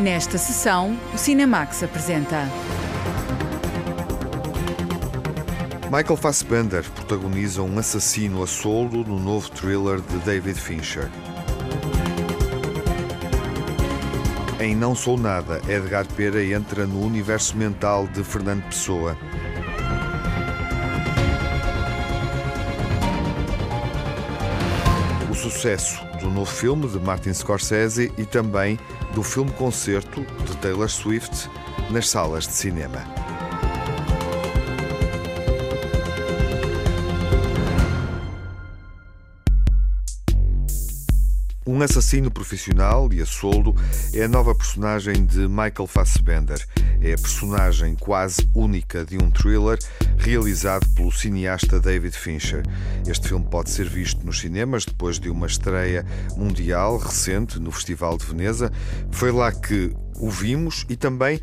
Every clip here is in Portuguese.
Nesta sessão, o Cinemax apresenta. Michael Fassbender protagoniza um assassino a soldo no novo thriller de David Fincher. Em Não Sou Nada, Edgar Pera entra no universo mental de Fernando Pessoa. O sucesso do novo filme de Martin Scorsese e também do filme concerto de Taylor Swift nas salas de cinema. Um assassino profissional e a soldo é a nova personagem de Michael Fassbender. É a personagem quase única de um thriller realizado pelo cineasta David Fincher. Este filme pode ser visto nos cinemas depois de uma estreia mundial recente no Festival de Veneza. Foi lá que o vimos e também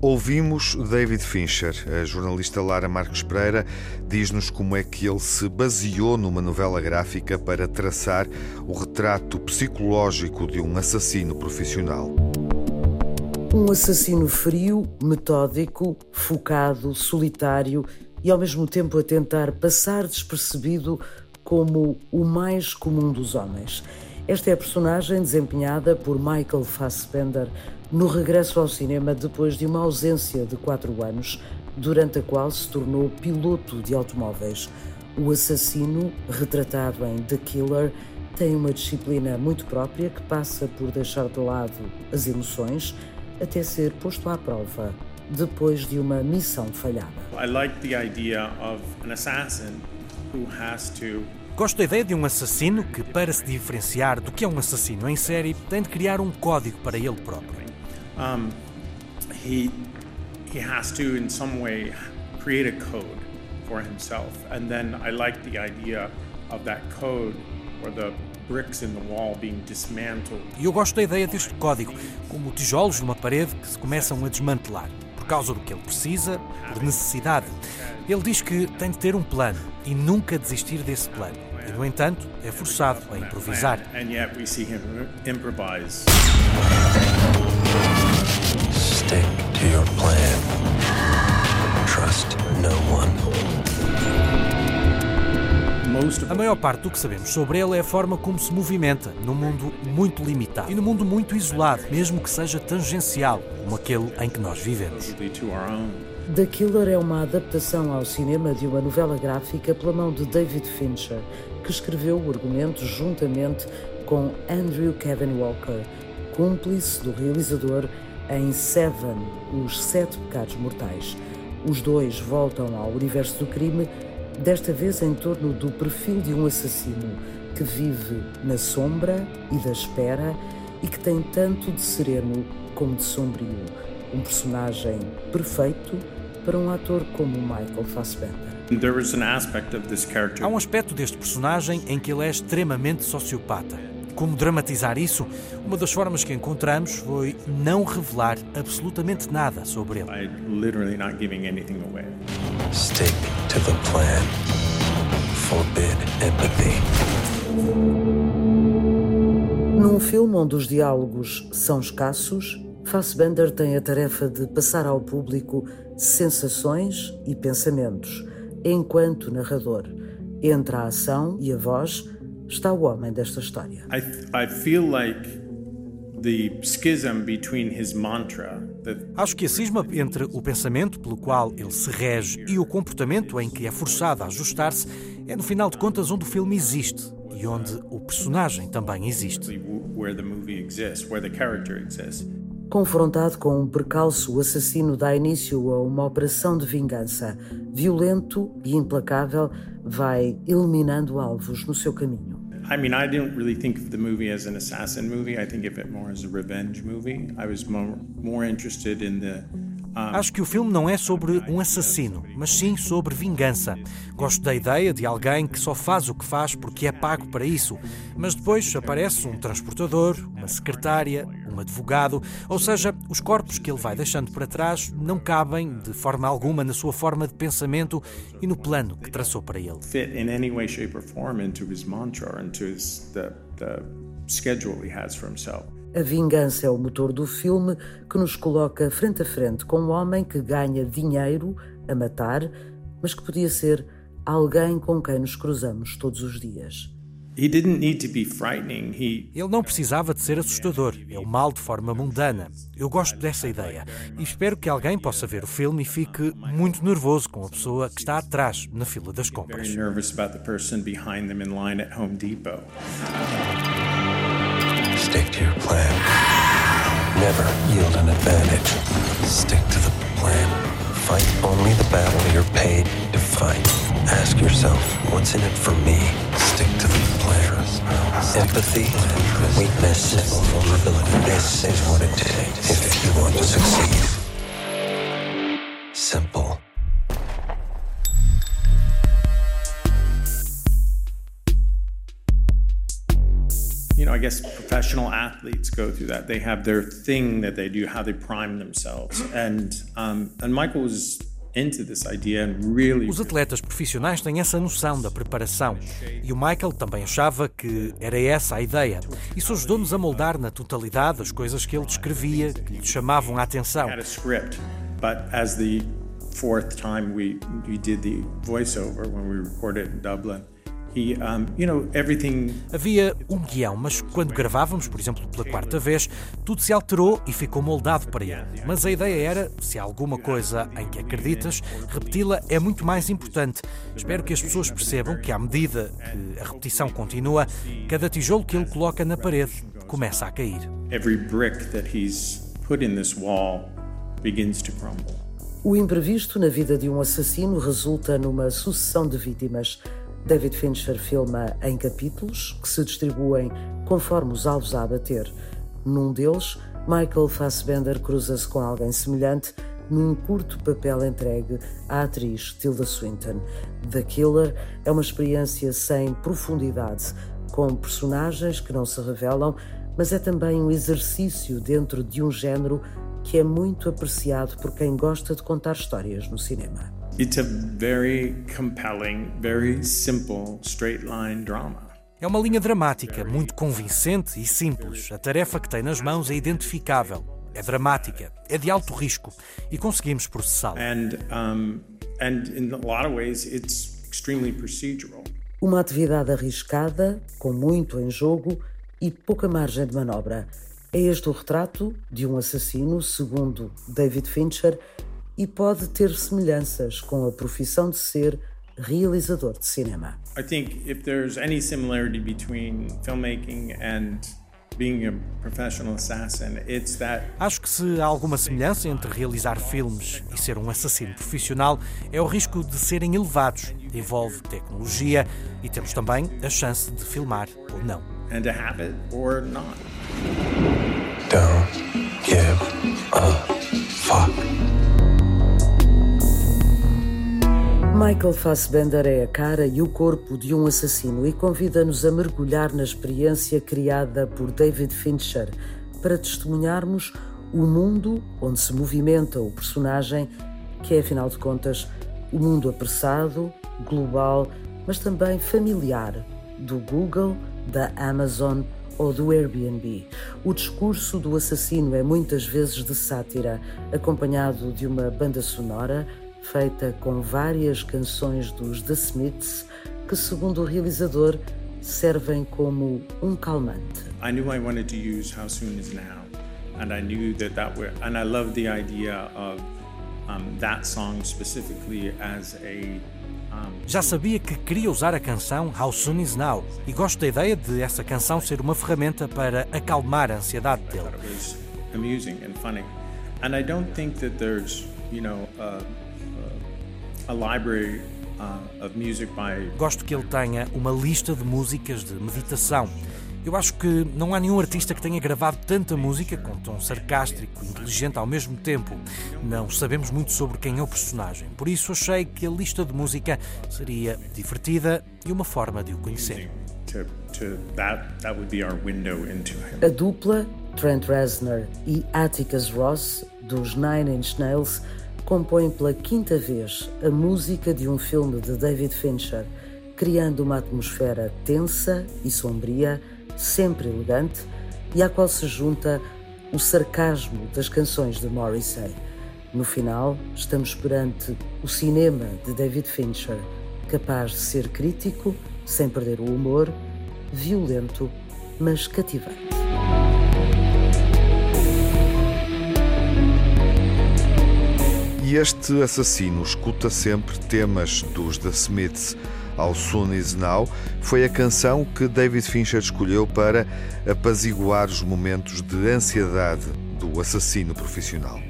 Ouvimos David Fincher. A jornalista Lara Marques Pereira diz-nos como é que ele se baseou numa novela gráfica para traçar o retrato psicológico de um assassino profissional. Um assassino frio, metódico, focado, solitário e ao mesmo tempo a tentar passar despercebido como o mais comum dos homens. Esta é a personagem desempenhada por Michael Fassbender no regresso ao cinema depois de uma ausência de quatro anos, durante a qual se tornou piloto de automóveis. O assassino, retratado em The Killer, tem uma disciplina muito própria que passa por deixar de lado as emoções até ser posto à prova depois de uma missão falhada. I like the idea of an assassin who has to Gosto da ideia de um assassino que, para se diferenciar do que é um assassino em série, tem de criar um código para ele próprio. Um, he, he has to, in some way, create a code for himself. And then I like the idea of that code or the bricks in the wall being dismantled. E eu gosto da ideia deste código, como tijolos numa parede que se começam a desmantelar causa do que ele precisa, por necessidade. Ele diz que tem de ter um plano e nunca desistir desse plano e, no entanto, é forçado a improvisar. Stick to your plan. Trust no one. A maior parte do que sabemos sobre ele é a forma como se movimenta num mundo muito limitado e num mundo muito isolado, mesmo que seja tangencial, como aquele em que nós vivemos. The Killer é uma adaptação ao cinema de uma novela gráfica pela mão de David Fincher, que escreveu o argumento juntamente com Andrew Kevin Walker, cúmplice do realizador em Seven, Os Sete Pecados Mortais. Os dois voltam ao universo do crime, desta vez em torno do perfil de um assassino que vive na sombra e da espera e que tem tanto de sereno como de sombrio. Um personagem perfeito para um ator como Michael Fassbender. Há um aspecto deste personagem em que ele é extremamente sociopata. Como dramatizar isso? Uma das formas que encontramos foi não revelar absolutamente nada sobre ele. Stick to the plan. Forbid empathy. Num filme onde os diálogos são escassos, Fassbender tem a tarefa de passar ao público sensações e pensamentos, enquanto narrador. Entre a ação e a voz está o homem desta história. I, I feel like the schism between his mantra Acho que a cisma entre o pensamento pelo qual ele se rege e o comportamento em que é forçado a ajustar-se é, no final de contas, onde o filme existe e onde o personagem também existe. Confrontado com um percalço, o assassino dá início a uma operação de vingança. Violento e implacável, vai eliminando alvos no seu caminho. I mean, I didn't really think of the movie as an assassin movie. I think of it more as a revenge movie. I was more, more interested in the Acho que o filme não é sobre um assassino, mas sim sobre vingança. Gosto da ideia de alguém que só faz o que faz porque é pago para isso, mas depois aparece um transportador, uma secretária, um advogado, ou seja, os corpos que ele vai deixando para trás não cabem de forma alguma na sua forma de pensamento e no plano que traçou para ele. Fit in any way, shape or form into his mantra, into his, the, the schedule he has for himself. A vingança é o motor do filme que nos coloca frente a frente com um homem que ganha dinheiro a matar, mas que podia ser alguém com quem nos cruzamos todos os dias. Ele não precisava de ser assustador. É o mal de forma mundana. Eu gosto dessa ideia e espero que alguém possa ver o filme e fique muito nervoso com a pessoa que está atrás na fila das compras. Stick to your plan. Never yield an advantage. Stick to the plan. Fight only the battle you're paid to fight. Ask yourself, what's in it for me? Stick to the plan. Empathy, weakness, vulnerability. This is what it takes if you want to succeed. Simple. I guess professional athletes go through that. They have their thing that they do, how they prime themselves. And um, and Michael was into this idea and really. Os atletas profissionais têm essa noção da preparação e o Michael também achava que era essa a ideia. Isso ajudou-nos a moldar na totalidade as coisas que ele descrevia que lhe chamavam a atenção. But as the fourth time we we did the voiceover when we recorded in Dublin. Havia um guião, mas quando gravávamos, por exemplo, pela quarta vez, tudo se alterou e ficou moldado para ele. Mas a ideia era, se há alguma coisa em que acreditas, repeti-la é muito mais importante. Espero que as pessoas percebam que, à medida que a repetição continua, cada tijolo que ele coloca na parede começa a cair. Every brick that he's put in this wall begins to crumble. O imprevisto na vida de um assassino resulta numa sucessão de vítimas. David Fincher filma em capítulos que se distribuem conforme os alvos a abater. Num deles, Michael Fassbender cruza-se com alguém semelhante num curto papel entregue à atriz Tilda Swinton. The Killer é uma experiência sem profundidade, com personagens que não se revelam, mas é também um exercício dentro de um género que é muito apreciado por quem gosta de contar histórias no cinema. It's a very compelling, very simple straight line drama. É uma linha dramática, muito convincente e simples. A tarefa que tem nas mãos é identificável, é dramática, é de alto risco e conseguimos processá-la. And, um, and in a lot of ways it's extremely procedural. Uma atividade arriscada, com muito em jogo e pouca margem de manobra. É este o retrato de um assassino, segundo David Fincher, e pode ter semelhanças com a profissão de ser realizador de cinema. I think if there's any similarity between filmmaking and Acho que se há alguma semelhança entre realizar filmes e ser um assassino profissional é o risco de serem elevados. Envolve tecnologia e temos também a chance de filmar ou não. And to have it or not. Don't give a fuck. Michael Fassbender é a cara e o corpo de um assassino e convida-nos a mergulhar na experiência criada por David Fincher para testemunharmos o mundo onde se movimenta o personagem, que é, afinal de contas, o mundo apressado, global, mas também familiar do Google, da Amazon ou do Airbnb. O discurso do assassino é muitas vezes de sátira, acompanhado de uma banda sonora feita com várias canções dos The Smiths, que, segundo o realizador, servem como um calmante. I knew I wanted to use How Soon Is Now, and I knew that that were, and I love the idea of um, that song specifically as a já sabia que queria usar a canção How Soon Is Now e gosto da ideia de essa canção ser uma ferramenta para acalmar a ansiedade dele. Amusing and funny, and I don't think that there's, you know, uh, Gosto que ele tenha uma lista de músicas de meditação. Eu acho que não há nenhum artista que tenha gravado tanta música com tom sarcástico e inteligente ao mesmo tempo. Não sabemos muito sobre quem é o personagem, por isso achei que a lista de música seria divertida e uma forma de o conhecer. A dupla, Trent Reznor e Atticus Ross, dos Nine Inch Nails, compõe pela quinta vez a música de um filme de David Fincher, criando uma atmosfera tensa e sombria, sempre elegante, e à qual se junta o sarcasmo das canções de Morrissey. No final, estamos perante o cinema de David Fincher, capaz de ser crítico, sem perder o humor, violento, mas cativante. E este assassino escuta sempre temas dos The Smiths. Ao Soon Is Now foi a canção que David Fincher escolheu para apaziguar os momentos de ansiedade do assassino profissional.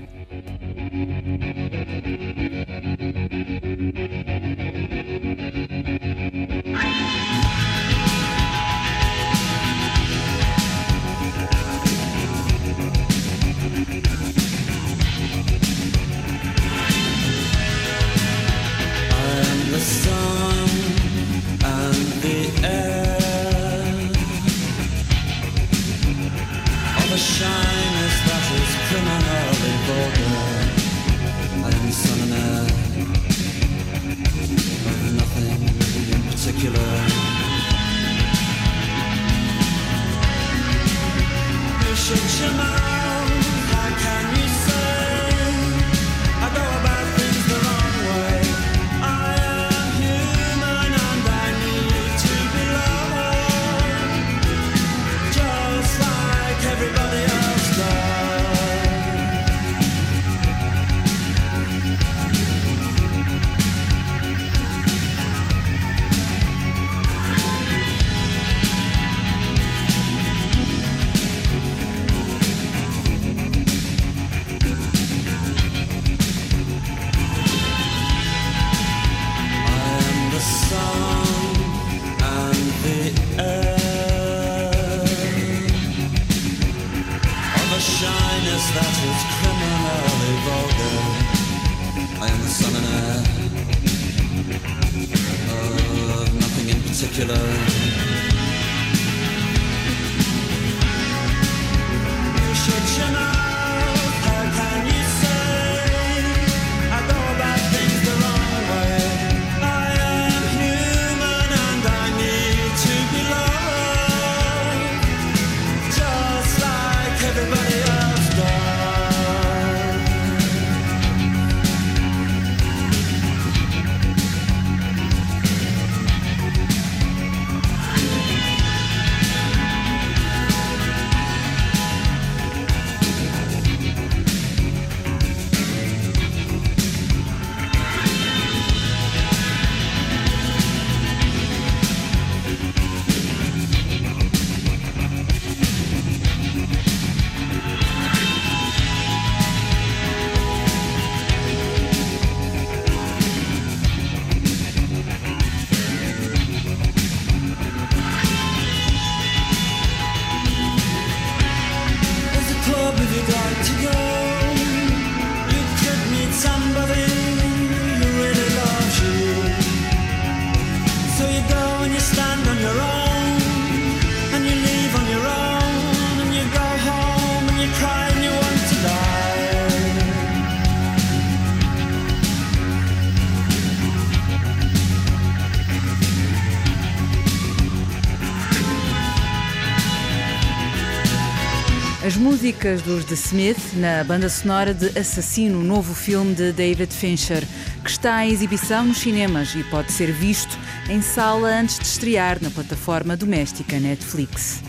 Músicas dos The Smith na banda sonora de Assassino, novo filme de David Fincher, que está em exibição nos cinemas e pode ser visto em sala antes de estrear na plataforma doméstica Netflix.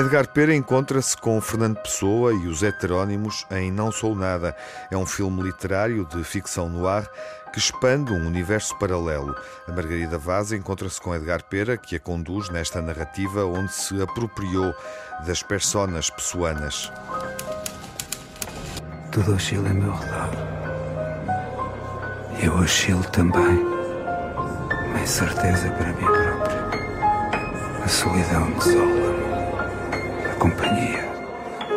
Edgar Pera encontra-se com Fernando Pessoa e os heterónimos em Não Sou Nada. É um filme literário de ficção no ar que expande um universo paralelo. A Margarida Vaz encontra-se com Edgar Pera, que a conduz nesta narrativa onde se apropriou das personas pessoanas. Tudo oscila a meu redor. Eu oscilo também. Uma incerteza para mim própria. A solidão desola-me companhia,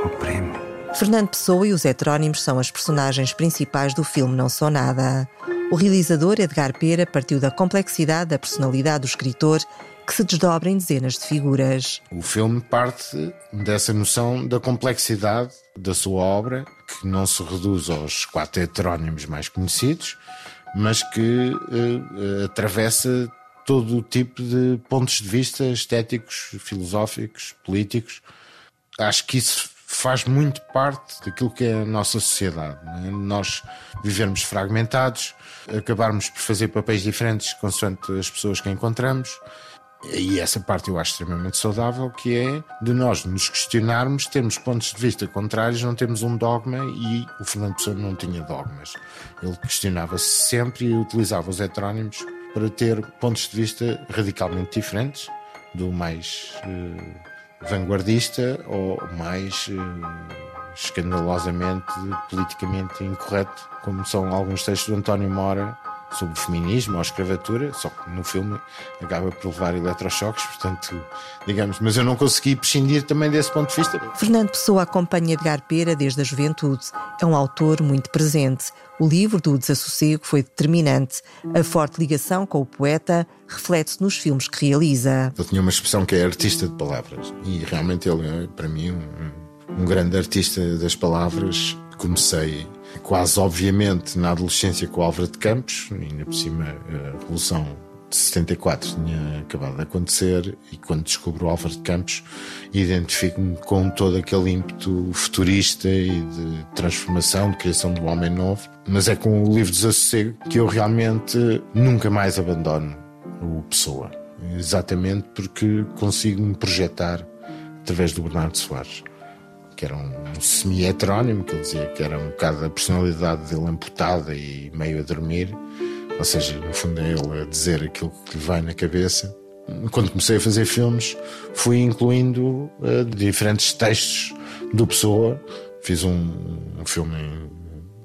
o primo. Fernando Pessoa e os heterónimos são as personagens principais do filme Não Sou Nada. O realizador Edgar Pera partiu da complexidade da personalidade do escritor que se desdobra em dezenas de figuras. O filme parte dessa noção da complexidade da sua obra, que não se reduz aos quatro heterónimos mais conhecidos, mas que uh, atravessa todo o tipo de pontos de vista estéticos, filosóficos, políticos. Acho que isso faz muito parte daquilo que é a nossa sociedade. É? Nós vivermos fragmentados, acabarmos por fazer papéis diferentes consoante as pessoas que encontramos. E essa parte eu acho extremamente saudável, que é de nós nos questionarmos, termos pontos de vista contrários, não temos um dogma e o Fernando Pessoa não tinha dogmas. Ele questionava-se sempre e utilizava os heterónimos para ter pontos de vista radicalmente diferentes, do mais uh, vanguardista ou mais uh, escandalosamente politicamente incorreto, como são alguns textos do António Mora sobre feminismo ou escravatura, só que no filme acaba por levar eletrochoques, portanto, digamos, mas eu não consegui prescindir também desse ponto de vista. Fernando Pessoa acompanha Edgar Pera desde a juventude. É um autor muito presente. O livro do Desassossego foi determinante. A forte ligação com o poeta reflete-se nos filmes que realiza. Ele tinha uma expressão que é artista de palavras e realmente ele é, para mim, um, um grande artista das palavras. Comecei quase obviamente na adolescência com o Álvaro de Campos, ainda por cima a Revolução de 74 tinha acabado de acontecer e quando descubro o Álvaro de Campos identifico-me com todo aquele ímpeto futurista e de transformação, de criação do homem novo. Mas é com o livro Desassossego que eu realmente nunca mais abandono o Pessoa. Exatamente porque consigo me projetar através do Bernardo Soares que era um semi-heterónimo, que ele dizia que era um bocado a personalidade dele amputada e meio a dormir, ou seja, no fundo é ele a dizer aquilo que lhe vai na cabeça. Quando comecei a fazer filmes, fui incluindo uh, diferentes textos do Pessoa. Fiz um, um filme em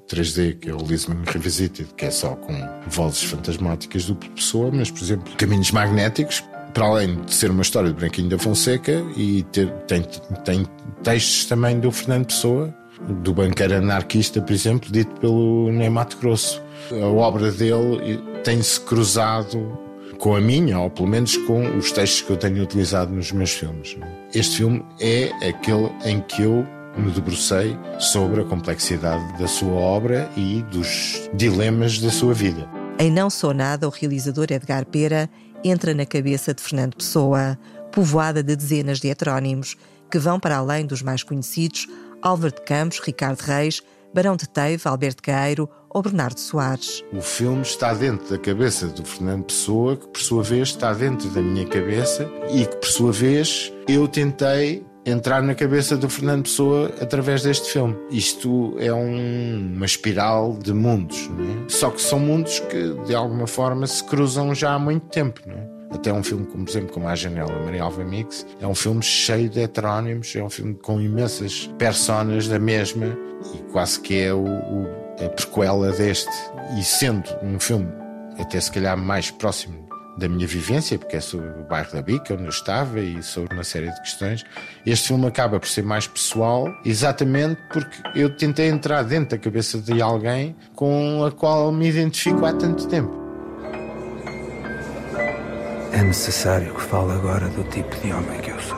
3D, que é o Lisman Revisited, que é só com vozes fantasmáticas do Pessoa, mas, por exemplo, Caminhos Magnéticos, para além de ser uma história de Branquinho da Fonseca, e ter, tem, tem textos também do Fernando Pessoa, do banqueiro anarquista, por exemplo, dito pelo Neymato Grosso. A obra dele tem-se cruzado com a minha, ou pelo menos com os textos que eu tenho utilizado nos meus filmes. Este filme é aquele em que eu me debrucei sobre a complexidade da sua obra e dos dilemas da sua vida. Em Não Sou Nada, o realizador Edgar Pera entra na cabeça de Fernando Pessoa, povoada de dezenas de heterónimos que vão para além dos mais conhecidos Álvaro de Campos, Ricardo Reis, Barão de Teive, Alberto Caeiro ou Bernardo Soares. O filme está dentro da cabeça do Fernando Pessoa, que por sua vez está dentro da minha cabeça e que por sua vez eu tentei entrar na cabeça do Fernando Pessoa através deste filme. Isto é um, uma espiral de mundos, é? Só que são mundos que de alguma forma se cruzam já há muito tempo, é? Até um filme, como por exemplo, como A Janela, Maria Alva Mix, é um filme cheio de heterónimos, é um filme com imensas personas da mesma e quase que é o, o, a prequela deste. E sendo um filme até se calhar mais próximo da minha vivência, porque é sobre o bairro da Bica, onde eu estava, e sobre uma série de questões. Este filme acaba por ser mais pessoal, exatamente porque eu tentei entrar dentro da cabeça de alguém com a qual me identifico há tanto tempo. É necessário que fale agora do tipo de homem que eu sou.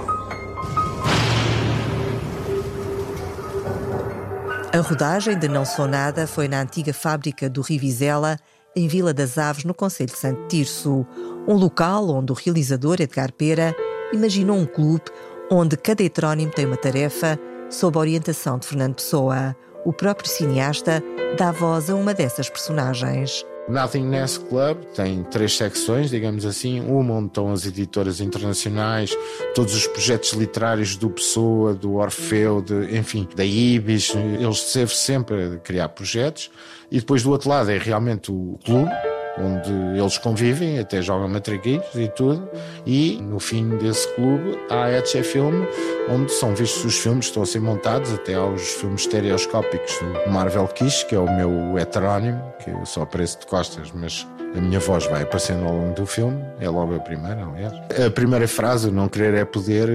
A rodagem de Não Sou Nada foi na antiga fábrica do Rivizela, em Vila das Aves, no Conselho de Santo Tirso, um local onde o realizador Edgar Pera imaginou um clube onde cada heterónimo tem uma tarefa sob a orientação de Fernando Pessoa. O próprio cineasta dá voz a uma dessas personagens. Nothingness Club tem três secções, digamos assim. Uma onde estão as editoras internacionais, todos os projetos literários do Pessoa, do Orfeu, de, enfim, da Ibis. Eles servem sempre a criar projetos. E depois do outro lado é realmente o clube, onde eles convivem, até jogam matraquilhos e tudo, e no fim desse clube há a Etche Film, onde são vistos os filmes que estão a ser montados, até aos filmes estereoscópicos do Marvel Kiss, que é o meu heterónimo, que eu só apareço de costas, mas a minha voz vai aparecendo ao longo do filme, é logo a primeira, aliás. A primeira frase, não querer é poder,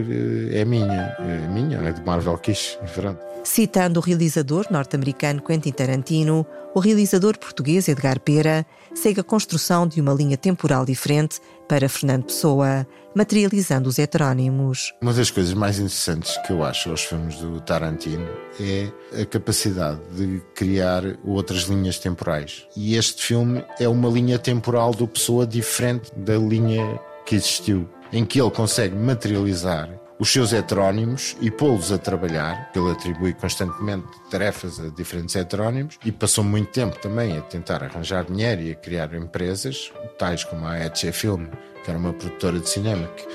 é minha, é minha, é de Marvel Kiss, diferente. Citando o realizador norte-americano Quentin Tarantino, o realizador português Edgar Pera segue a construção de uma linha temporal diferente para Fernando Pessoa, materializando os heterónimos. Uma das coisas mais interessantes que eu acho aos filmes do Tarantino é a capacidade de criar outras linhas temporais. E este filme é uma linha temporal do Pessoa diferente da linha que existiu, em que ele consegue materializar os seus heterónimos e pô-los a trabalhar. Ele atribui constantemente tarefas a diferentes heterónimos e passou muito tempo também a tentar arranjar dinheiro e a criar empresas, tais como a Etche Film, que era uma produtora de cinema que,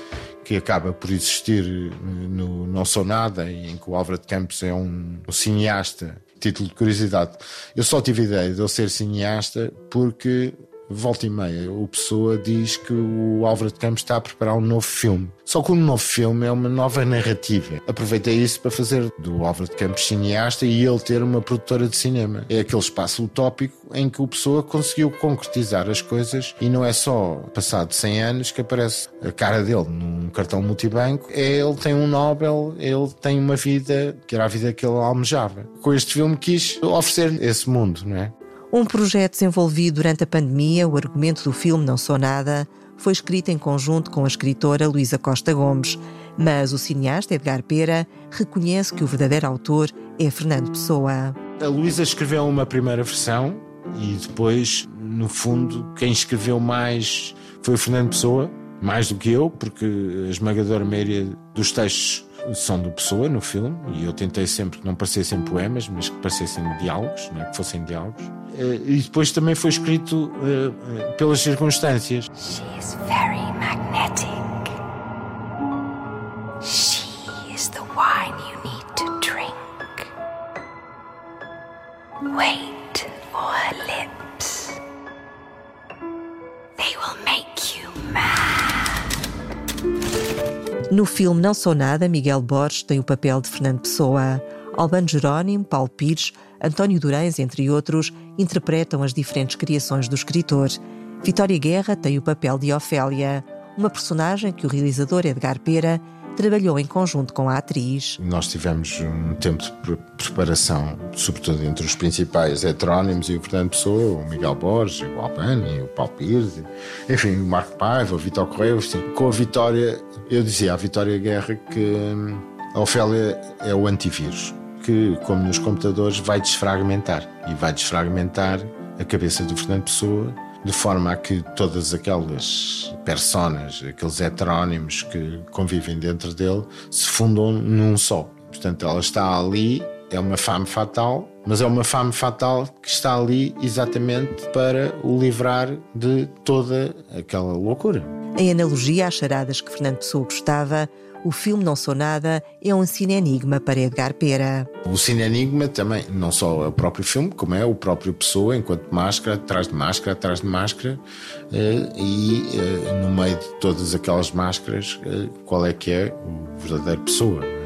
que acaba por existir no Não Sou Nada, em que o Álvaro de Campos é um, um cineasta. Título de curiosidade, eu só tive ideia de eu ser cineasta porque volta e meia, o Pessoa diz que o Álvaro de Campos está a preparar um novo filme. Só que um novo filme é uma nova narrativa. Aproveitei isso para fazer do Álvaro de Campos cineasta e ele ter uma produtora de cinema. É aquele espaço utópico em que o Pessoa conseguiu concretizar as coisas e não é só passado 100 anos que aparece a cara dele num cartão multibanco. É, ele tem um Nobel, ele tem uma vida que era a vida que ele almejava. Com este filme quis oferecer esse mundo, não é? Um projeto desenvolvido durante a pandemia, o argumento do filme Não Sou Nada, foi escrito em conjunto com a escritora Luísa Costa Gomes, mas o cineasta Edgar Pera reconhece que o verdadeiro autor é Fernando Pessoa. A Luísa escreveu uma primeira versão e depois, no fundo, quem escreveu mais foi o Fernando Pessoa, mais do que eu, porque a esmagadora maioria dos textos são do Pessoa no filme e eu tentei sempre que não parecessem poemas, mas que parecessem diálogos, né, que fossem diálogos. Eh, e depois também foi escrito uh, pelas circunstâncias. She is very magnetic. She is the wine you need to drink. Wait for her lips. They will make you mad. No filme Não Sou Nada, Miguel Borges tem o papel de Fernando Pessoa. Albano Jerónimo, Paulo Pires, António Durães, entre outros, interpretam as diferentes criações do escritor. Vitória Guerra tem o papel de Ofélia, uma personagem que o realizador Edgar Pera trabalhou em conjunto com a atriz. Nós tivemos um tempo de preparação, sobretudo entre os principais heterónimos e o Fernando Pessoa, o Miguel Borges, o Albani, o Paulo Pires, enfim, o Marco Paiva, o Vitor Correia. Assim. Com a Vitória, eu dizia à Vitória Guerra que hum, a Ofélia é o antivírus que, como nos computadores, vai desfragmentar e vai desfragmentar a cabeça do Fernando Pessoa de forma a que todas aquelas personas, aqueles heterónimos que convivem dentro dele, se fundam num só. Portanto, ela está ali, é uma fame fatal, mas é uma fame fatal que está ali exatamente para o livrar de toda aquela loucura. Em analogia às charadas que Fernando Pessoa gostava, o filme Não Sou Nada é um cine-enigma para Edgar Pera. O cine-enigma também, não só é o próprio filme, como é o próprio pessoa, enquanto máscara, atrás de máscara, atrás de máscara, eh, e eh, no meio de todas aquelas máscaras, eh, qual é que é o verdadeiro pessoa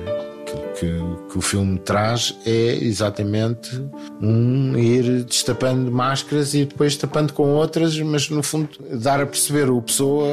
que, que, o filme traz é exatamente um ir destapando máscaras e depois destapando com outras, mas no fundo dar a perceber o pessoa,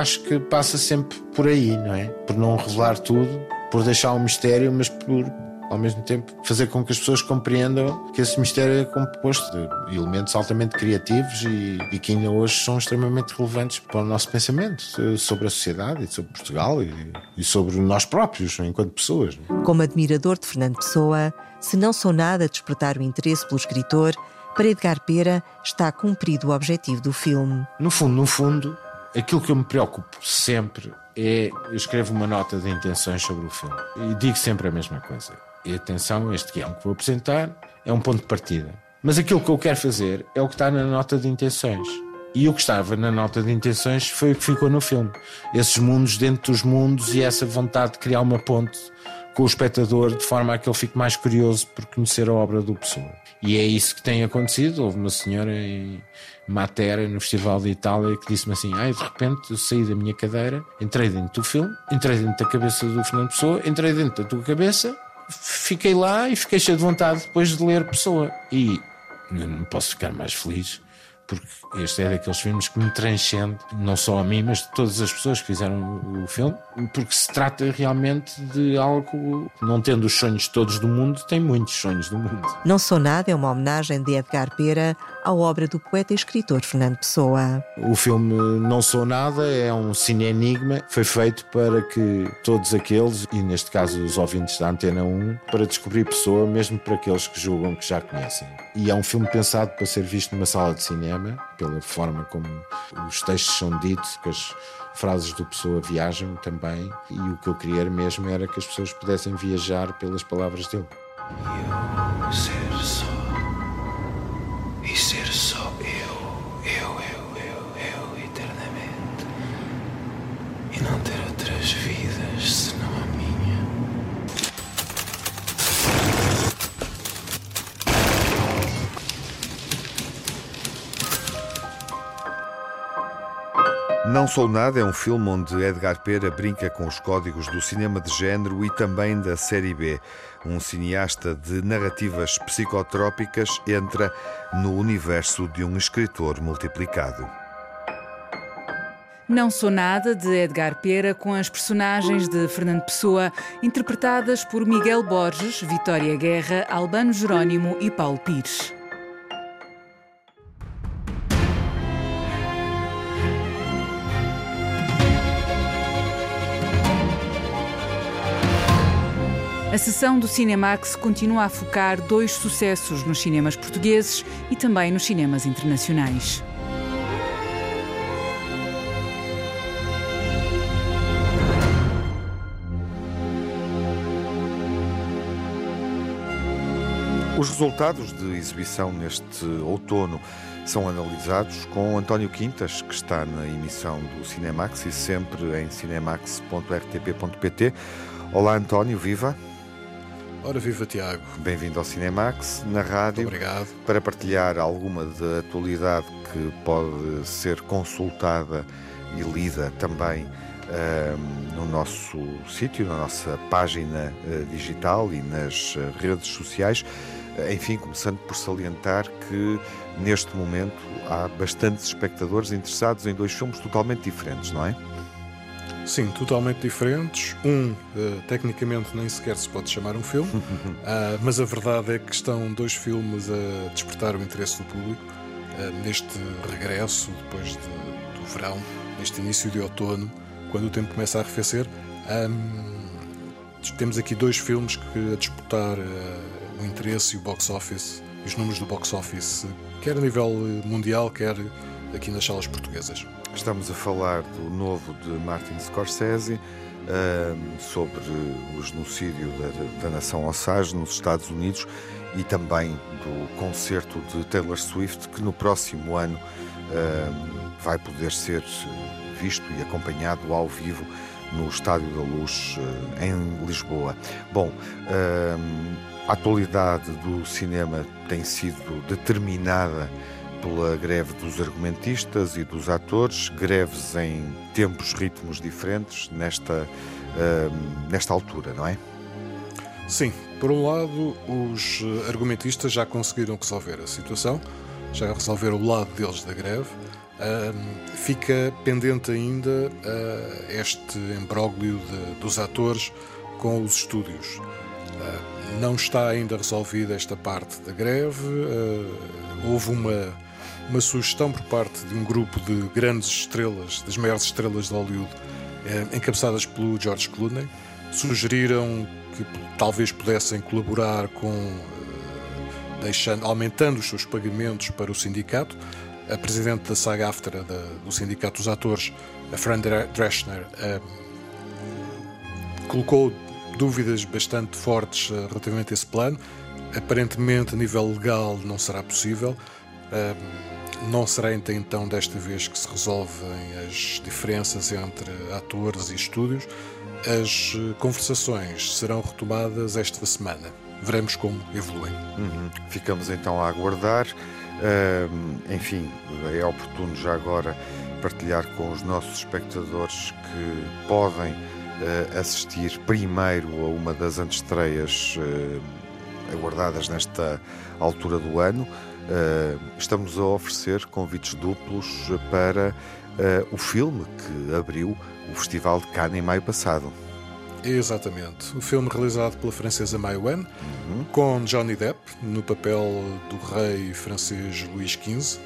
acho que passa sempre por aí, não é? Por não revelar tudo, por deixar um mistério, mas por ao mesmo tempo fazer com que as pessoas compreendam que esse mistério é composto de elementos altamente criativos e, e, que ainda hoje são extremamente relevantes para o nosso pensamento sobre a sociedade e sobre Portugal e, e sobre nós próprios enquanto pessoas. Como admirador de Fernando Pessoa, se não sou nada a despertar o interesse pelo escritor, para Edgar Pera está cumprido o objetivo do filme. No fundo, no fundo, aquilo que eu me preocupo sempre é eu escrevo uma nota de intenções sobre o filme e digo sempre a mesma coisa e atenção, este guião que vou apresentar é um ponto de partida. Mas aquilo que eu quero fazer é o que está na nota de intenções. E o que estava na nota de intenções foi o que ficou no filme. Esses mundos dentro dos mundos e essa vontade de criar uma ponte com o espectador de forma a que ele fique mais curioso por conhecer a obra do Pessoa. E é isso que tem acontecido. Houve uma senhora em Matera, no Festival de Itália, que disse-me assim: Ai, de repente eu saí da minha cadeira, entrei dentro do filme, entrei dentro da cabeça do Fernando Pessoa, entrei dentro da tua cabeça fiquei lá e fiquei cheio de vontade depois de ler Pessoa. E não posso ficar mais feliz porque este é daqueles filmes que me transcende, não só a mim, mas de todas as pessoas que fizeram o filme, porque se trata realmente de algo, não tendo os sonhos todos do mundo, tem muitos sonhos do mundo. Não Sou Nada é uma homenagem de Edgar Pera à obra do poeta e escritor Fernando Pessoa. O filme Não Sou Nada é um cine-enigma, foi feito para que todos aqueles, e neste caso os ouvintes da Antena 1, para descobrir Pessoa, mesmo para aqueles que julgam que já conhecem. E é um filme pensado para ser visto numa sala de cinema, pela forma como os textos são ditos, que as frases do Pessoa viajam também, e o que eu queria mesmo era que as pessoas pudessem viajar pelas palavras dele. Eu ser só e ser só Não Sou Nada é um filme onde Edgar Pera brinca com os códigos do cinema de género e também da série B. Um cineasta de narrativas psicotrópicas entra no universo de um escritor multiplicado. Não Sou Nada, de Edgar Pera, com as personagens de Fernando Pessoa, interpretadas por Miguel Borges, Vitória Guerra, Albano Jerónimo e Paulo Pires. A sessão do Cinemax continua a focar dois sucessos nos cinemas portugueses e também nos cinemas internacionais. Os resultados de exibição neste outono são analisados com António Quintas, que está na emissão do Cinemax e sempre em cinemax.rtp.pt. Olá António, viva! Ora, viva Tiago. Bem-vindo ao Cinemax, na rádio. Muito obrigado. Para partilhar alguma da atualidade que pode ser consultada e lida também uh, no nosso sítio, na nossa página uh, digital e nas uh, redes sociais. Enfim, começando por salientar que neste momento há bastantes espectadores interessados em dois filmes totalmente diferentes, não é? Sim, totalmente diferentes. Um, uh, tecnicamente, nem sequer se pode chamar um filme, uh, mas a verdade é que estão dois filmes a despertar o interesse do público uh, neste regresso, depois de, do verão, neste início de outono, quando o tempo começa a arrefecer. Um, temos aqui dois filmes que a disputar o interesse e o box office, os números do box office, quer a nível mundial, quer aqui nas salas portuguesas. Estamos a falar do novo de Martin Scorsese sobre o genocídio da, da nação Osage nos Estados Unidos e também do concerto de Taylor Swift que no próximo ano vai poder ser visto e acompanhado ao vivo no Estádio da Luz uh, em Lisboa. Bom, a atualidade do cinema tem sido determinada pela greve dos argumentistas e dos atores, greves em tempos, ritmos diferentes nesta, uh, nesta altura, não é? Sim, por um lado, os argumentistas já conseguiram resolver a situação, já resolveram o lado deles da greve. Uh, fica pendente ainda uh, este imbróglio de, dos atores com os estúdios. Uh, não está ainda resolvida esta parte da greve. houve uma uma sugestão por parte de um grupo de grandes estrelas, das maiores estrelas de Hollywood, eh, encabeçadas pelo George Clooney. Sugeriram que talvez pudessem colaborar com eh, deixando, aumentando os seus pagamentos para o sindicato. A presidente da SAG-AFTRA, do Sindicato dos Atores, a Fran Dreschner, eh, colocou dúvidas bastante fortes relativamente a esse plano. Aparentemente, a nível legal, não será possível. Não será então desta vez que se resolvem as diferenças entre atores e estúdios. As eh, conversações serão retomadas esta semana. Veremos como evoluem. Uhum. Ficamos então a aguardar. Uh, enfim, é oportuno já agora partilhar com os nossos espectadores que podem uh, assistir primeiro a uma das antestreias uh, aguardadas nesta altura do ano. Uh, estamos a oferecer convites duplos para uh, o filme que abriu o Festival de Cannes em maio passado. Exatamente. O filme realizado pela francesa Mai Wen, uhum. com Johnny Depp no papel do rei francês Luís XV.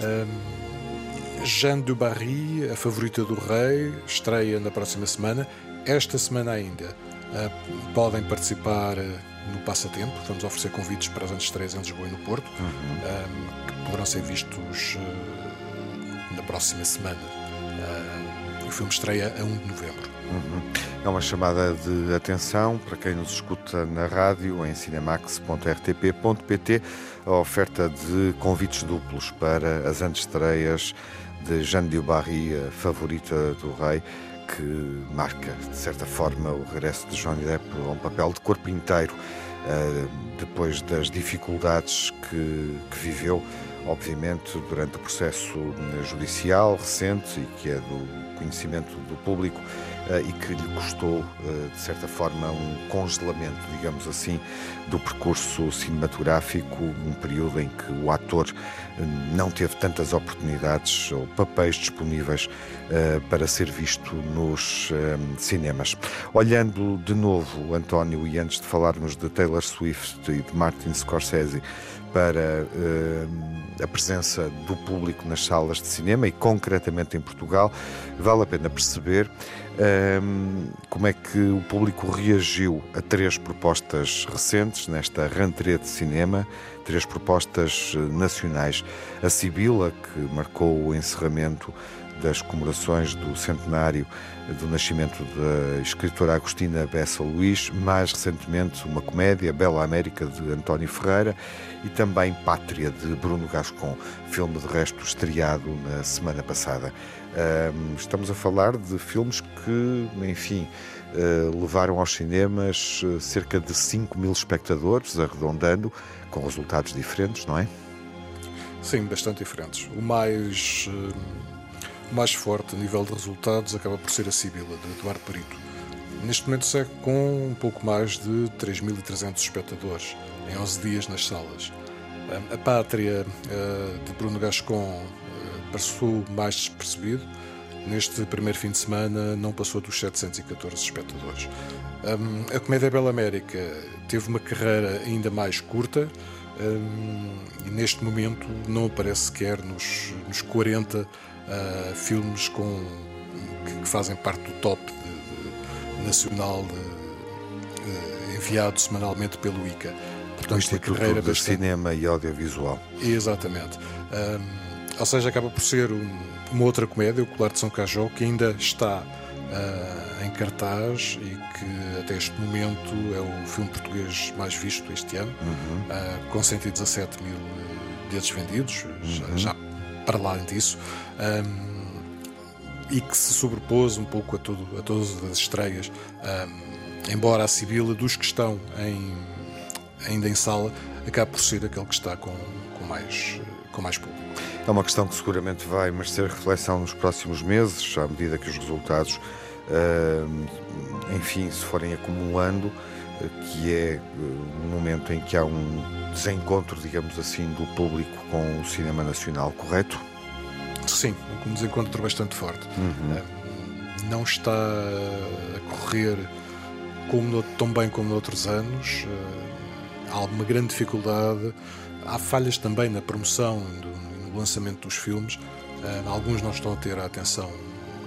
Um, Jeanne du Barry, a favorita do rei, estreia na próxima semana. Esta semana ainda uh, podem participar uh, no Passatempo. Vamos oferecer convites para as antestreias em Lisboa e no Porto, uhum. um, que poderão ser vistos uh, na próxima semana. o filme estreia a 1 de novembro. Uhum. É uma chamada de atenção para quem nos escuta na rádio em cinemax.rtp.pt a oferta de convites duplos para as antestreias de Jeanne de Barry, a favorita do rei, que marca, de certa forma, o regresso de Johnny Depp a um papel de corpo inteiro, eh, depois das dificuldades que, que viveu, obviamente, durante o processo judicial recente e que é do conhecimento do público e que lhe custou, eh, de certa forma, um congelamento, digamos assim, do percurso cinematográfico, um período em que o ator eh, não teve tantas oportunidades ou papéis disponíveis para ser visto nos cinemas. Olhando de novo, António, e antes de falarmos de Taylor Swift e de Martin Scorsese, para a presença do público nas salas de cinema e concretamente em Portugal, vale a pena perceber um, como é que o público reagiu a três propostas recentes nesta rentrée de cinema, três propostas eh, nacionais. A Sibila, que marcou o encerramento das comemorações do centenário do nascimento da escritora Agostina Bessa Luís, mais recentemente uma comédia, Bela América, de António Ferreira, e também Pátria, de Bruno Gascon, filme de resto estreado na semana passada. Estamos a falar de filmes que, enfim, eh, levaram aos cinemas eh, cerca de 5 mil espectadores, arredondando, com resultados diferentes, não é? Sim, bastante diferentes. O mais o mais forte a nível de resultados acaba por ser a Sibila, de Eduardo Perito. Neste momento segue com um pouco mais de 3.300 espectadores em 11 dias nas salas. A Pátria eh, de Bruno Gascon eh, passou mais despercebido. Neste primeiro fim de semana não passou dos 714 espectadores. A Comédia Bela América teve uma carreira ainda mais curta e neste momento não aparece sequer nos, nos 40 uh, filmes com, que, que, fazem parte do top de, de, nacional de, enviado semanalmente pelo ICA. Portanto, o Instituto carreira de bastante... Cinema e Audiovisual. Exatamente. Um, ou seja, acaba por ser um, uma outra comédia, O Colar de São Cajó, que ainda está uh, em cartaz e que até este momento é o filme português mais visto este ano, uhum. uh, com 117 mil bilhetes vendidos, uhum. já, já para lá disso, um, e que se sobrepôs um pouco a, tudo, a todas as estreias, um, embora a Sibila, dos que estão em, ainda em sala, acaba por ser aquele que está com, com, mais, com mais público. É uma questão que seguramente vai merecer reflexão nos próximos meses, à medida que os resultados, enfim, se forem acumulando, que é um momento em que há um desencontro, digamos assim, do público com o cinema nacional, correto? Sim, um desencontro bastante forte. Uhum. Eh, não está a correr como, tão bem como noutros anos. Eh, há alguma grande dificuldade. Há falhas também na promoção e no lançamento dos filmes. Eh, alguns não estão a ter a atenção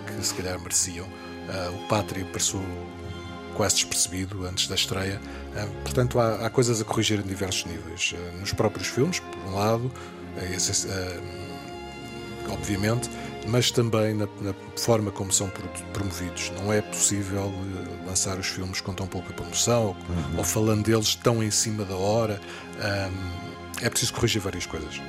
que se calhar mereciam. O Pátria passou quase despercebido antes da estreia. Ah, portanto, há, há coisas a corrigir em diversos níveis. Ah, nos próprios filmes, por um lado, ah, obviamente, mas também na, na, forma como são promovidos. Não é possível lançar os filmes com tão pouca promoção ou, uhum. ou falando deles tão em cima da hora. é preciso corrigir várias coisas.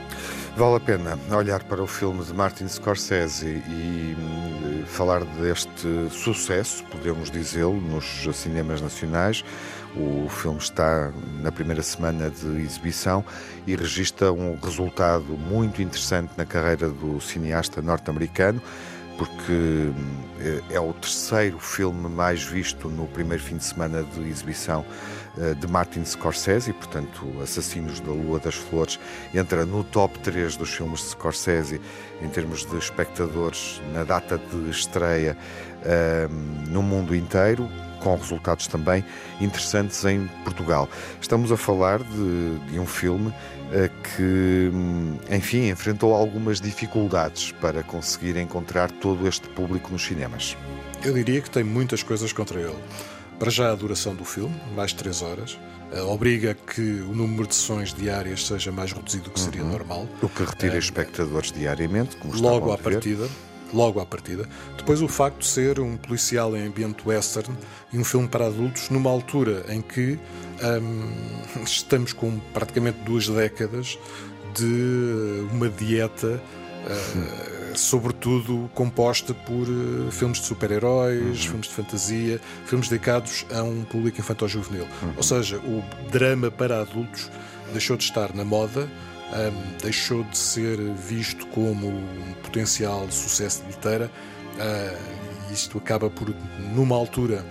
Vale a pena olhar para o filme de Martin Scorsese e hum, falar deste sucesso, podemos dizê-lo, nos cinemas nacionais. O filme está na primeira semana de exibição e registra um resultado muito interessante na carreira do cineasta norte-americano porque eh, é o terceiro filme mais visto no primeiro fim de semana de exibição de Martin Scorsese, portanto, Assassinos da Lua das Flores entra no top 3 dos filmes de Scorsese em termos de espectadores na data de estreia um, ehm, no mundo inteiro, com resultados também interessantes em Portugal. Estamos a falar de, de um filme que, hum, enfim, enfrentou algumas dificuldades para conseguir encontrar todo este público nos cinemas. Eu diria que tem muitas coisas contra ele. Para já a duração do filme, mais de 3 horas, eh, obriga que o número de sessões diárias seja mais reduzido do que seria uhum. normal. O que retira é, espectadores diariamente, como Logo à partida, logo à partida. Depois o facto de ser um policial em ambiente western e um filme para adultos numa altura em que hum, estamos com praticamente duas décadas de uma dieta uh, sobretudo composta por uh, filmes de super-heróis, uhum. filmes de fantasia, filmes dedicados a um público infantil-juvenil. Uhum. Ou seja, o drama para adultos deixou de estar na moda um, deixou de ser visto como um potencial sucesso de bilheteira. Uh, isto acaba por, numa altura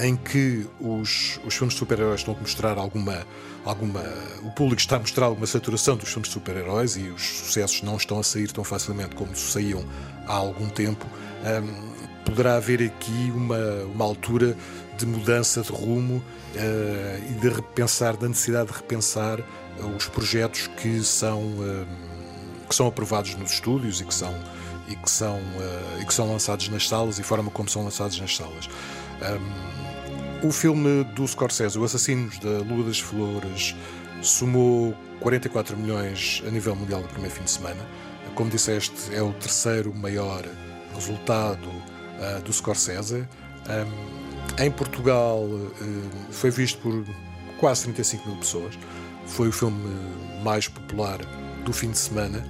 em que os, os filmes de super-heróis estão a mostrar alguma, alguma. O público está a mostrar alguma saturação dos filmes de super-heróis e os sucessos não estão a sair tão facilmente como saíam há algum tempo. Um, poderá haver aqui uma, uma altura de mudança de rumo uh, e de repensar, da necessidade de repensar os projetos que são, hum, que são aprovados nos estúdios e que são, e que são, uh, e que são lançados nas salas e a forma como são lançados nas salas. Um, o filme do Scorsese, O Assassinos da Lua das Flores, somou 44 milhões a nível mundial no primeiro fim de semana. Como disseste, é o terceiro maior resultado uh, do Scorsese. Um, em Portugal uh, foi visto por quase 35 mil pessoas. Foi o filme mais popular do fim de semana.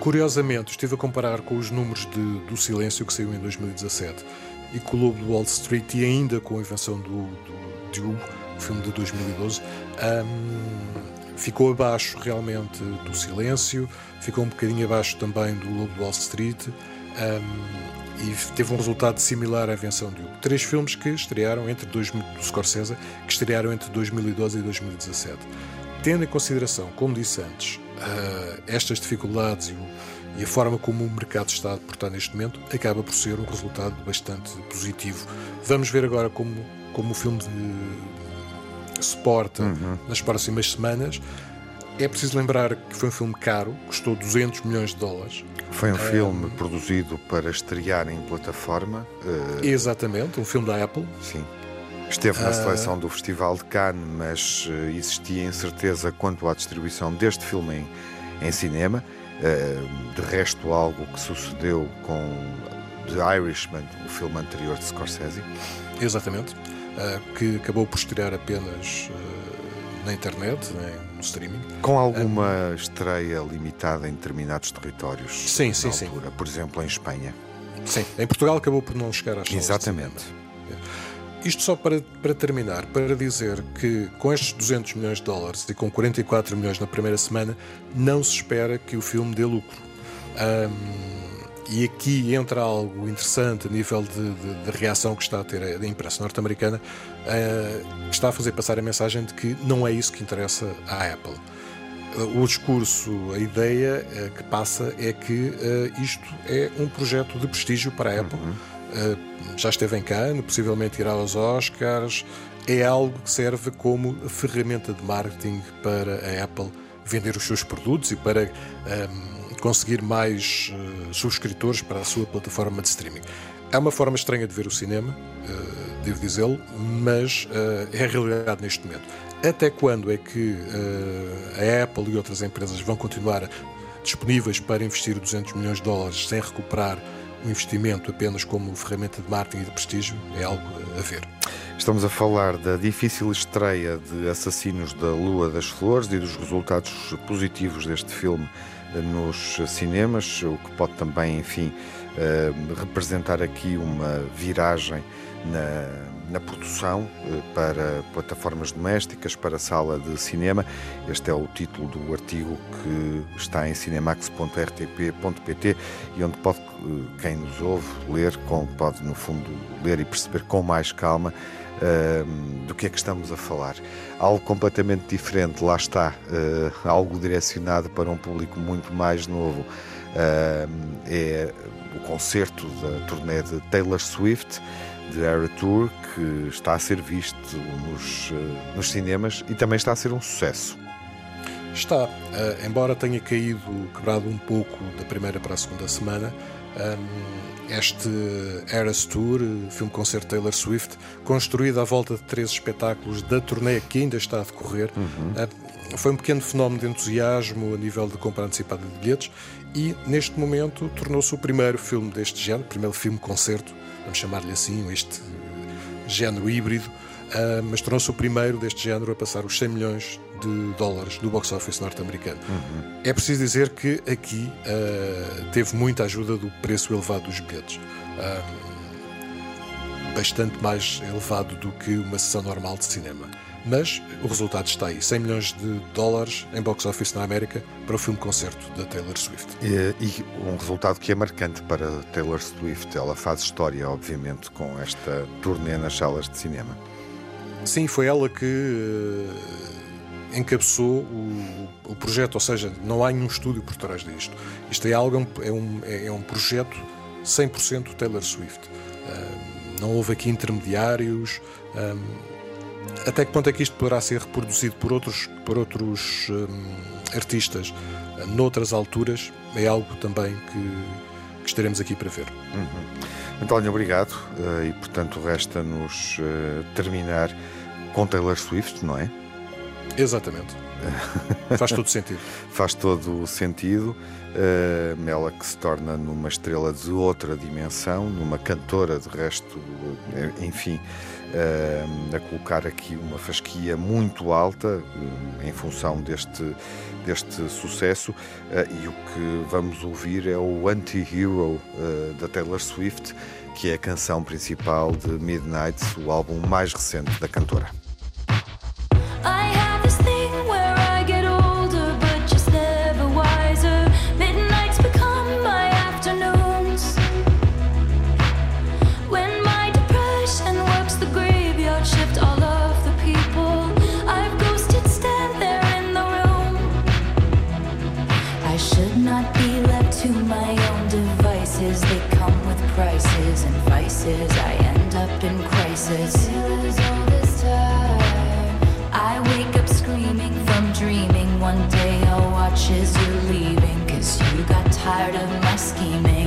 Curiosamente, estive a comparar com os números de, do Silêncio que saiu em 2017 e Lobo de Wall Street e ainda com a invenção do, do, Hugo, o filme de 2012. Um, ficou abaixo realmente do Silêncio, ficou um bocadinho abaixo também do Lobo de Wall Street. Um, e teve um resultado similar à Invenção de Hugo. Três filmes que estrearam entre dois, do Scorsese, que estrearam entre 2012 e 2017. Tendo em consideração, como disse antes, uh, estas dificuldades e, o, e, a forma como o mercado está a portar neste momento, acaba por ser um resultado bastante positivo. Vamos ver agora como, como o filme de, se porta uhum. nas próximas semanas. É preciso lembrar que foi um filme caro, custou 200 milhões de dólares. Foi um filme produzido para estrear em plataforma. Uh... Exatamente, um filme da Apple. Sim. Esteve na uh... seleção do Festival de Cannes, mas uh, existia incerteza quanto à distribuição deste filme em, em cinema. Uh, de resto, algo que sucedeu com The Irishman, o filme anterior de Scorsese. Exatamente. que acabou por estrear apenas na internet, né, no streaming. Com alguma um, estreia limitada em determinados territórios? Sim, sim, altura, sim. Por exemplo, em Espanha. Sim, em Portugal acabou por não chegar às Exatamente. Isto só para, para terminar, para dizer que com estes 200 milhões de dólares e com 44 milhões na primeira semana, não se espera que o filme dê lucro. Um, e aqui entra algo interessante a nível de, de, de reação que está a ter a imprensa norte-americana, uh, está a fazer passar a mensagem de que não é isso que interessa à Apple. Uh, o discurso, a ideia uh, que passa é que isto é um projeto de prestígio para a Apple. Uhum. Já esteve em Cannes, possivelmente irá aos Oscars. É algo que serve como ferramenta de marketing para a Apple vender os seus produtos e para. Um, conseguir mais uh, subscritores para a sua plataforma de streaming. É uma forma estranha de ver o cinema, uh, devo dizê-lo, mas uh, é a realidade neste momento. Até quando é que a Apple e outras empresas vão continuar disponíveis para investir 200 milhões de dólares sem recuperar o investimento apenas como ferramenta de marketing e de prestígio? É algo a ver. Estamos a falar da difícil estreia de Assassinos da Lua das Flores e dos resultados positivos deste filme nos cinemas, o que pode também, enfim, eh, representar aqui uma viragem na, na produção eh, para plataformas domésticas, para sala de cinema. Este é o título do artigo que está em cinemax.rtp.pt e onde pode, eh, quem nos ouve, ler, pode, no fundo, ler e perceber com mais calma uh, do que é que estamos a falar. Algo completamente diferente, lá está, uh, algo direcionado para um público muito mais novo. Uh, é o concerto da turnê de Taylor Swift. De Era Tour, que está a ser visto nos, eh, nos cinemas e também está a ser um sucesso. Está, uh, embora tenha caído, quebrado um pouco da primeira para a segunda semana, um, este Eras Tour, filme-concerto Taylor Swift, construído à volta de três espetáculos da turnê que ainda está a decorrer, uhum. uh, foi um pequeno fenómeno de entusiasmo a nível de compra antecipada de bilhetes e, neste momento, tornou-se o primeiro filme deste género, primeiro filme-concerto, vamos chamar-lhe assim, este género híbrido, uh, mas tornou-se o primeiro deste género a passar os 100 milhões de dólares do box office norte-americano. Uhum. É preciso dizer que aqui uh, teve muita ajuda do preço elevado dos bilhetes. Uh, bastante mais elevado do que uma sessão normal de cinema. Mas o resultado está aí: 100 milhões de dólares em box office na América para o filme-concerto da Taylor Swift. E, e, um resultado que é marcante para Taylor Swift. Ela faz história, obviamente, com esta turnê nas salas de cinema. Sim, foi ela que uh, encabeçou o, o, projeto, ou seja, não há nenhum estúdio por trás disto. Isto é algo, é um, é, é um projeto 100% Taylor Swift. Uh, não houve aqui intermediários. Um, até que ponto é que isto poderá ser reproduzido por outros, por outros um, artistas uh, noutras alturas? É algo também que, que estaremos aqui para ver. Uhum. António, obrigado. Uh, e portanto, resta-nos uh, terminar com Taylor Swift, não é? Exatamente. Faz todo sentido. Faz todo o sentido. Uh, ela que se torna numa estrela de outra dimensão, numa cantora, de resto, eh, enfim, a colocar aqui uma fasquia muito alta uh, em função deste, deste sucesso. e o que vamos ouvir é o Anti-Hero da Taylor Swift, que é a canção principal de Midnight, o álbum mais recente da cantora. tired of my scheming.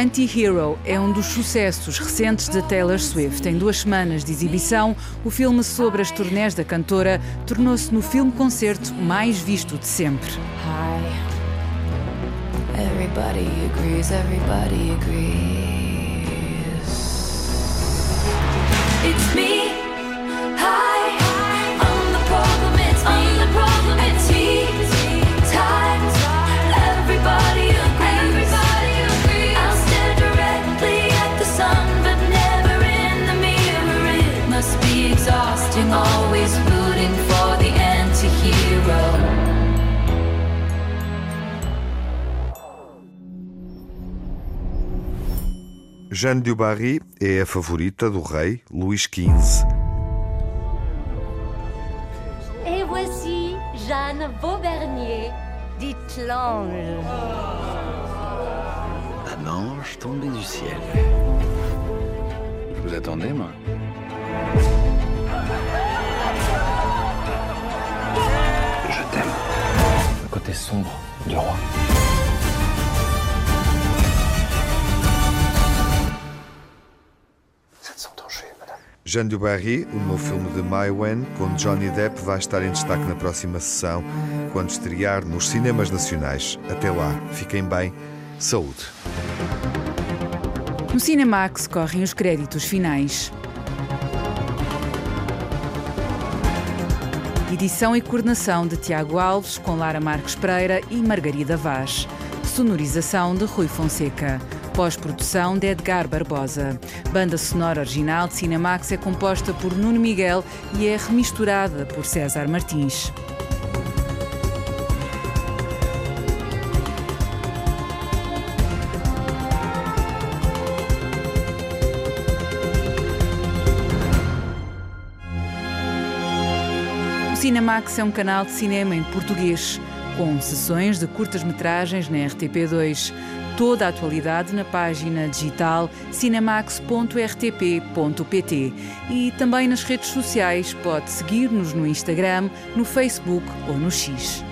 Anti-Hero é um dos sucessos recentes de Taylor Swift. Em duas semanas de exibição, o filme sobre as turnés da cantora tornou-se no filme-concerto mais visto de sempre. Hi. Everybody agrees, everybody agrees. Jeanne du Barry é a favorita do rei Luís XV. Et voici Jeanne Vaubernier, dite l'ange. Un ange tombé du ciel. Je vous attendais, moi? Je t'aime. Le côté sombre du roi. Jeanne du Barry, o novo filme de Mai Wen, com Johnny Depp, vai estar em destaque na próxima sessão, quando estrear nos cinemas nacionais. Até lá, fiquem bem, saúde. No Cinemax correm os créditos finais. Edição e coordenação de Tiago Alves, com Lara Marques Pereira e Margarida Vaz. Sonorização de Rui Fonseca. Pós-produção de Edgar Barbosa. Banda sonora original de Cinemax é composta por Nuno Miguel e é remisturada por César Martins. Cinemax é um canal de cinema em português, com sessões de curtas-metragens na RTP2 toda a atualidade na página digital cinemax.rtp.pt e também nas redes sociais. Pode seguir-nos no Instagram, no Facebook ou no X.